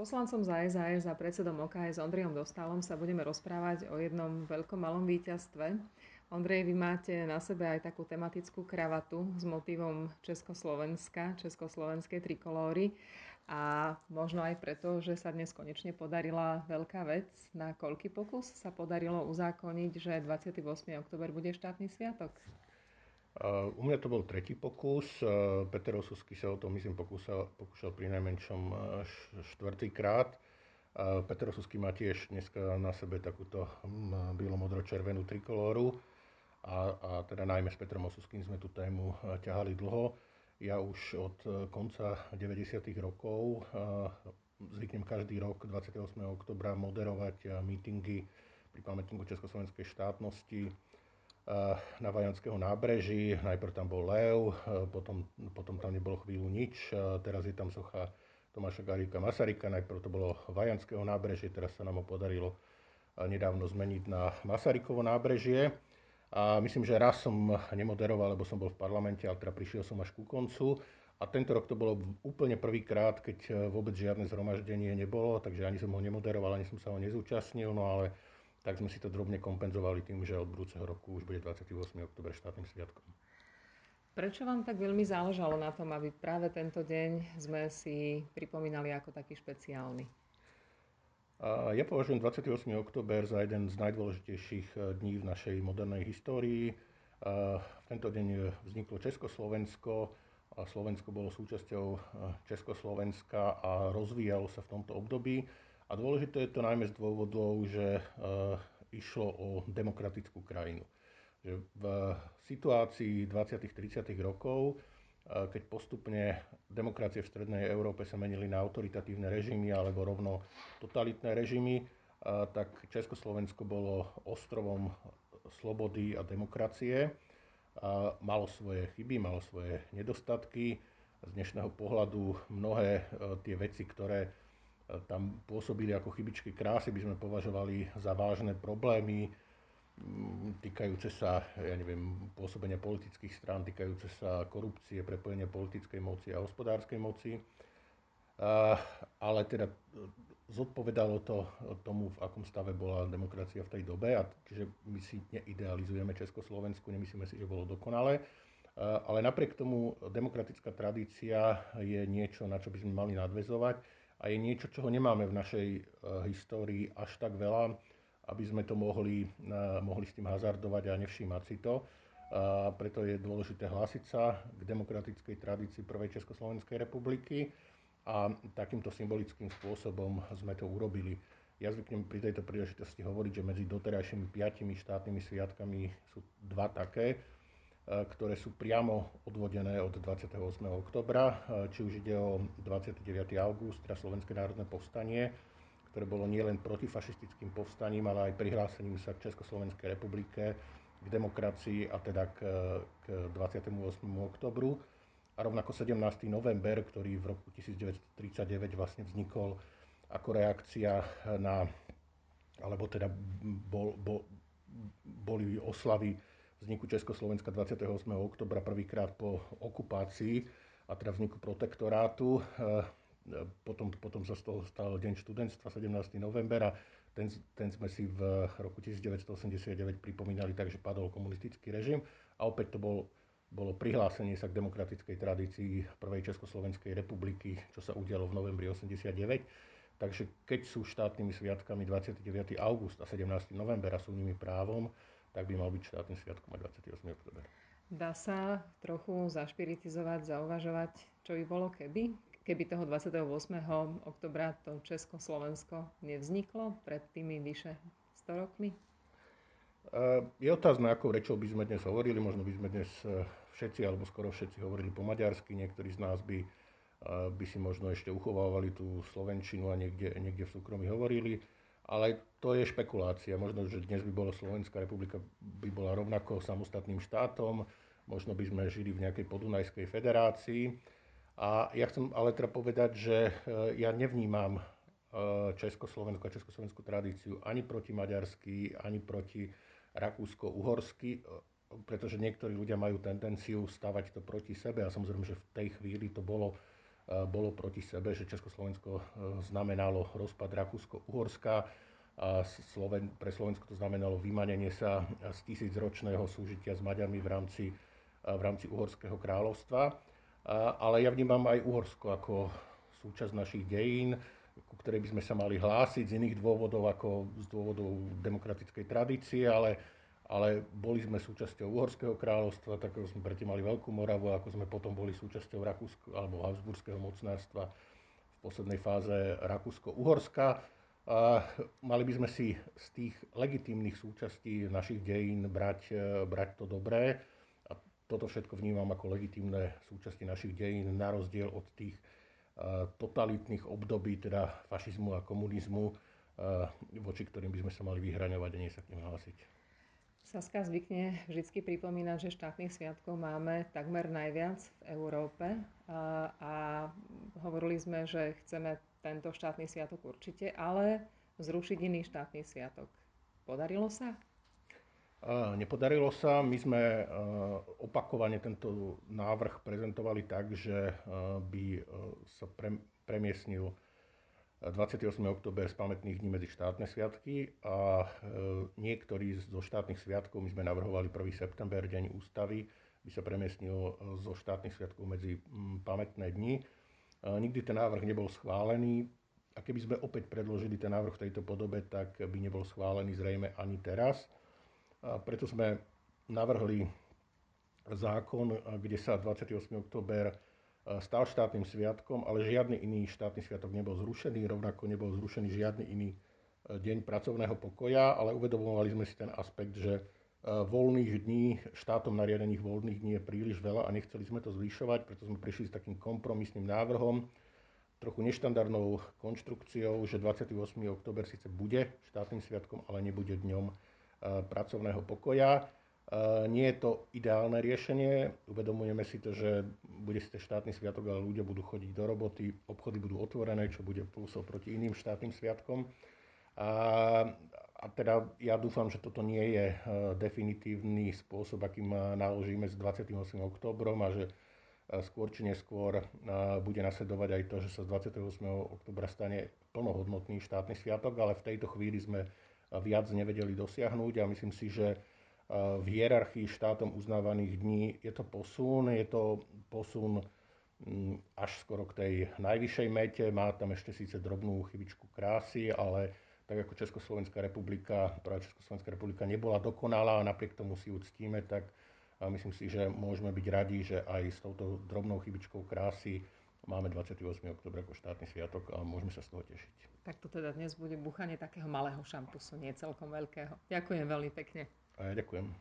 poslancom za SAS a predsedom OKS Ondrejom Dostálom sa budeme rozprávať o jednom veľkom malom víťazstve. Ondrej, vy máte na sebe aj takú tematickú kravatu s motivom Československa, československej trikolóry. A možno aj preto, že sa dnes konečne podarila veľká vec. Na koľký pokus sa podarilo uzákoniť, že 28. oktober bude štátny sviatok? U mňa to bol tretí pokus. Peter Osusky sa o to, myslím, pokúsal, pokúšal pri najmenšom štvrtýkrát. Peter Osusky má tiež dneska na sebe takúto bielo-modro-červenú trikolóru. A, a teda najmä s Petrom Osuským sme tú tému ťahali dlho. Ja už od konca 90. rokov zvyknem každý rok 28. oktobra moderovať mítingy pri pamätníku Československej štátnosti na Vajanského nábreží. Najprv tam bol Lev, potom, potom tam nebolo chvíľu nič. Teraz je tam socha Tomáša Garíka Masaryka. Najprv to bolo Vajanského nábrežie, teraz sa nám ho podarilo nedávno zmeniť na Masarykovo nábrežie. A myslím, že raz som nemoderoval, lebo som bol v parlamente, ale teda prišiel som až ku koncu. A tento rok to bolo úplne prvýkrát, keď vôbec žiadne zhromaždenie nebolo, takže ani som ho nemoderoval, ani som sa ho nezúčastnil, no ale tak sme si to drobne kompenzovali tým, že od budúceho roku už bude 28. oktober štátnym sviatkom. Prečo vám tak veľmi záležalo na tom, aby práve tento deň sme si pripomínali ako taký špeciálny? Ja považujem 28. október za jeden z najdôležitejších eh, dní v našej modernej histórii. V tento deň vzniklo Československo a Slovensko bolo súčasťou eh, Československa a rozvíjalo sa v tomto období. A dôležité je to najmä z dôvodov, že e, išlo o demokratickú krajinu. Že v situácii 20. 30. rokov, e, keď postupne demokracie v strednej Európe sa menili na autoritatívne režimy alebo rovno totalitné režimy, e, tak Československo bolo ostrovom slobody a demokracie. Malo svoje chyby, malo svoje nedostatky. Z dnešného pohľadu mnohé tie veci, ktoré tam pôsobili ako chybičky krásy, by sme považovali za vážne problémy mm, týkajúce sa, ja neviem, pôsobenia politických strán, týkajúce sa korupcie, prepojenia politickej moci a hospodárskej moci. Ale teda zodpovedalo to tomu, v akom stave bola demokracia v tej dobe. A čiže my si neidealizujeme Československu, nemyslíme si, že bolo dokonalé. Ale napriek tomu demokratická tradícia je niečo, na čo by sme mali nadvezovať a je niečo, čoho nemáme v našej uh, histórii až tak veľa, aby sme to mohli, uh, mohli s tým hazardovať a nevšímať si to. A preto je dôležité hlásiť sa k demokratickej tradícii Prvej Československej republiky a takýmto symbolickým spôsobom sme to urobili. Ja zvyknem pri tejto príležitosti hovoriť, že medzi doterajšími piatimi štátnymi sviatkami sú dva také, E, ktoré sú priamo odvodené od 28. oktobra, e, či už ide o 29. august, teda Slovenské národné povstanie, ktoré bolo nielen protifašistickým povstaním, ale aj prihlásením sa k Československej republike, k demokracii a teda k, k 28. oktobru. A rovnako 17. november, ktorý v roku 1939 vlastne vznikol ako reakcia na, alebo teda bol, bol, boli oslavy vzniku Československa 28. oktobra prvýkrát po okupácii a teda vzniku protektorátu. E, potom, potom sa z toho stal Deň študentstva 17. novembra. Ten, ten sme si v roku 1989 pripomínali tak, že padol komunistický režim a opäť to bol, bolo prihlásenie sa k demokratickej tradícii prvej Československej republiky, čo sa udialo v novembri 89. Takže keď sú štátnymi sviatkami 29. august a 17. november a sú nimi právom, tak by mal byť štátny sviatkom aj 28. oktober. Dá sa trochu zašpiritizovať, zauvažovať, čo by bolo keby? Keby toho 28. oktobra to Československo nevzniklo pred tými vyše 100 rokmi? Je otázne, akou rečou by sme dnes hovorili. Možno by sme dnes e, všetci, alebo skoro všetci hovorili po maďarsky. Niektorí z nás by, e, by si možno ešte uchovávali tú slovenčinu a niekde, niekde v súkromí hovorili. Ale to je špekulácia. Možno, že dnes by bola Slovenská republika by bola rovnako samostatným štátom, možno by sme žili v nejakej podunajskej federácii. A ja chcem ale teda povedať, že e, ja nevnímam e, Československú a československú tradíciu ani proti maďarsky, ani proti rakúsko-uhorsky, e, pretože niektorí ľudia majú tendenciu stavať to proti sebe a samozrejme, že v tej chvíli to bolo bolo proti sebe, že Československo znamenalo rozpad Rakúsko-Uhorska a Sloven, pre Slovensko to znamenalo vymanenie sa z tisícročného súžitia s Maďarmi v rámci, v rámci Uhorského kráľovstva. Ale ja vnímam aj Uhorsko ako súčasť našich dejín, ku ktorej by sme sa mali hlásiť z iných dôvodov ako z dôvodov demokratickej tradície, ale, ale boli sme súčasťou Uhorského kráľovstva, tak sme predtým mali Veľkú Moravu, ako sme potom boli súčasťou Rakúsko alebo Habsburského mocnárstva v poslednej fáze Rakúsko-Uhorska. A mali by sme si z tých legitímnych súčastí našich dejín brať, brať to dobré. A toto všetko vnímam ako legitímne súčasti našich dejín, na rozdiel od tých totalitných období, teda fašizmu a komunizmu, voči ktorým by sme sa mali vyhraňovať a nie sa k nim hlásiť. Saska zvykne vždy pripomínať, že štátnych sviatkov máme takmer najviac v Európe a, a hovorili sme, že chceme tento štátny sviatok určite, ale zrušiť iný štátny sviatok. Podarilo sa? Nepodarilo sa. My sme opakovane tento návrh prezentovali tak, že by sa premiesnil 28. október z pamätných dní medzi štátne sviatky a niektorý zo štátnych sviatkov, my sme navrhovali 1. september, deň ústavy, by sa premiesnil zo štátnych sviatkov medzi pamätné dni. Nikdy ten návrh nebol schválený a keby sme opäť predložili ten návrh v tejto podobe, tak by nebol schválený zrejme ani teraz. A preto sme navrhli zákon, kde sa 28. október e, stal štátnym sviatkom, ale žiadny iný štátny sviatok nebol zrušený, rovnako nebol zrušený žiadny iný e, deň pracovného pokoja, ale uvedomovali sme si ten aspekt, že e, voľných dní, štátom nariadených voľných dní je príliš veľa a nechceli sme to zvyšovať, preto sme prišli s takým kompromisným návrhom, trochu neštandardnou konštrukciou, že 28. október síce bude štátnym sviatkom, ale nebude dňom pracovného pokoja. Eh, nie je to ideálne riešenie, uvedomujeme si to, že bude to štátny sviatok, ale ľudia budú chodiť do roboty, obchody budú otvorené, čo bude plusov proti iným štátnym sviatkom. A, a teda ja dúfam, že toto nie je eh, definitívny spôsob, akým naložíme s 28. oktobrom a že skôr či neskôr bude nasledovať aj to, že sa z 28. oktobra stane plnohodnotný štátny sviatok, ale v tejto chvíli sme viac nevedeli dosiahnuť a myslím si, že v hierarchii štátom uznávaných dní je to posun, je to posun mm, až skoro k tej najvyššej mete, má tam ešte síce drobnú chybičku krásy, ale tak ako Československá republika, práve Československá republika nebola dokonalá a napriek tomu si uctíme, tak myslím si, že môžeme byť radi, že aj s touto drobnou chybičkou krásy máme 28. oktober ako štátny sviatok a môžeme sa z toho tešiť. Tak to teda dnes bude buchanie takého malého šampusu, nie celkom veľkého. Ďakujem veľmi pekne. A ja ďakujem.